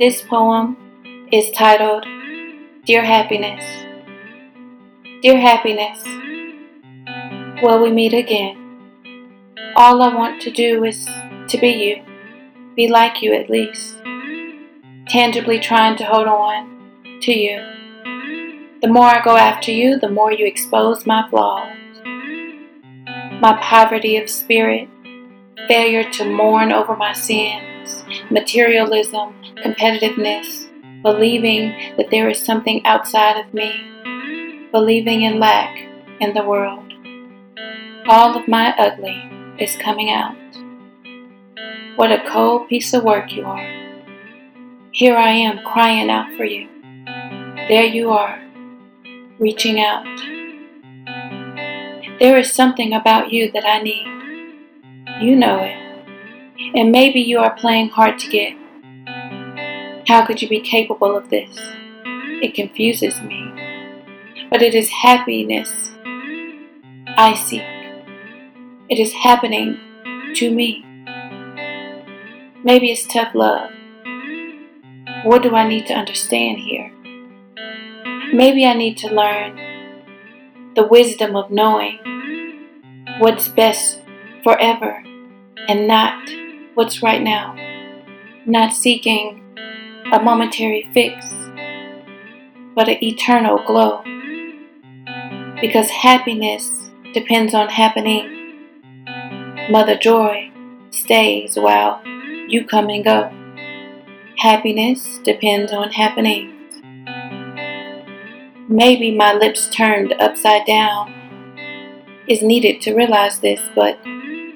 This poem is titled Dear Happiness. Dear Happiness, will we meet again? All I want to do is to be you, be like you at least, tangibly trying to hold on to you. The more I go after you, the more you expose my flaws, my poverty of spirit, failure to mourn over my materialism, competitiveness, believing that there is something outside of me, believing in lack in the world. All of my ugly is coming out. What a cold piece of work you are. Here I am crying out for you. There you are, reaching out. There is something about you that I need. You know it. And maybe you are playing hard to get. How could you be capable of this? It confuses me. But it is happiness I seek. It is happening to me. Maybe it's tough love. What do I need to understand here? Maybe I need to learn the wisdom of knowing what's best forever and not what's right now. Not seeking a momentary fix, but an eternal glow. Because happiness depends on happening. Mother Joy stays while you come and go. Happiness depends on happenings. Maybe my lips turned upside down is needed to realize this, but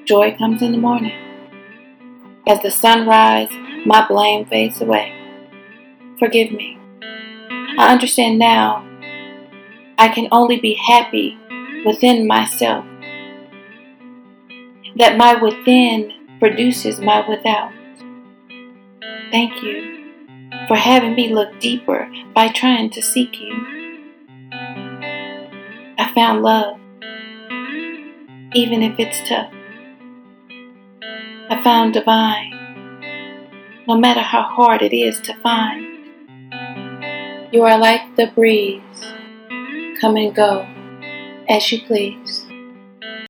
joy comes in the morning. As the sun rises, my blame fades away. Forgive me. I understand now I can only be happy within myself. That my within produces my without. Thank you for having me look deeper by trying to seek you. I found love, even if it's tough. I found divine, no matter how hard it is to find. You are like the breeze, come and go as you please.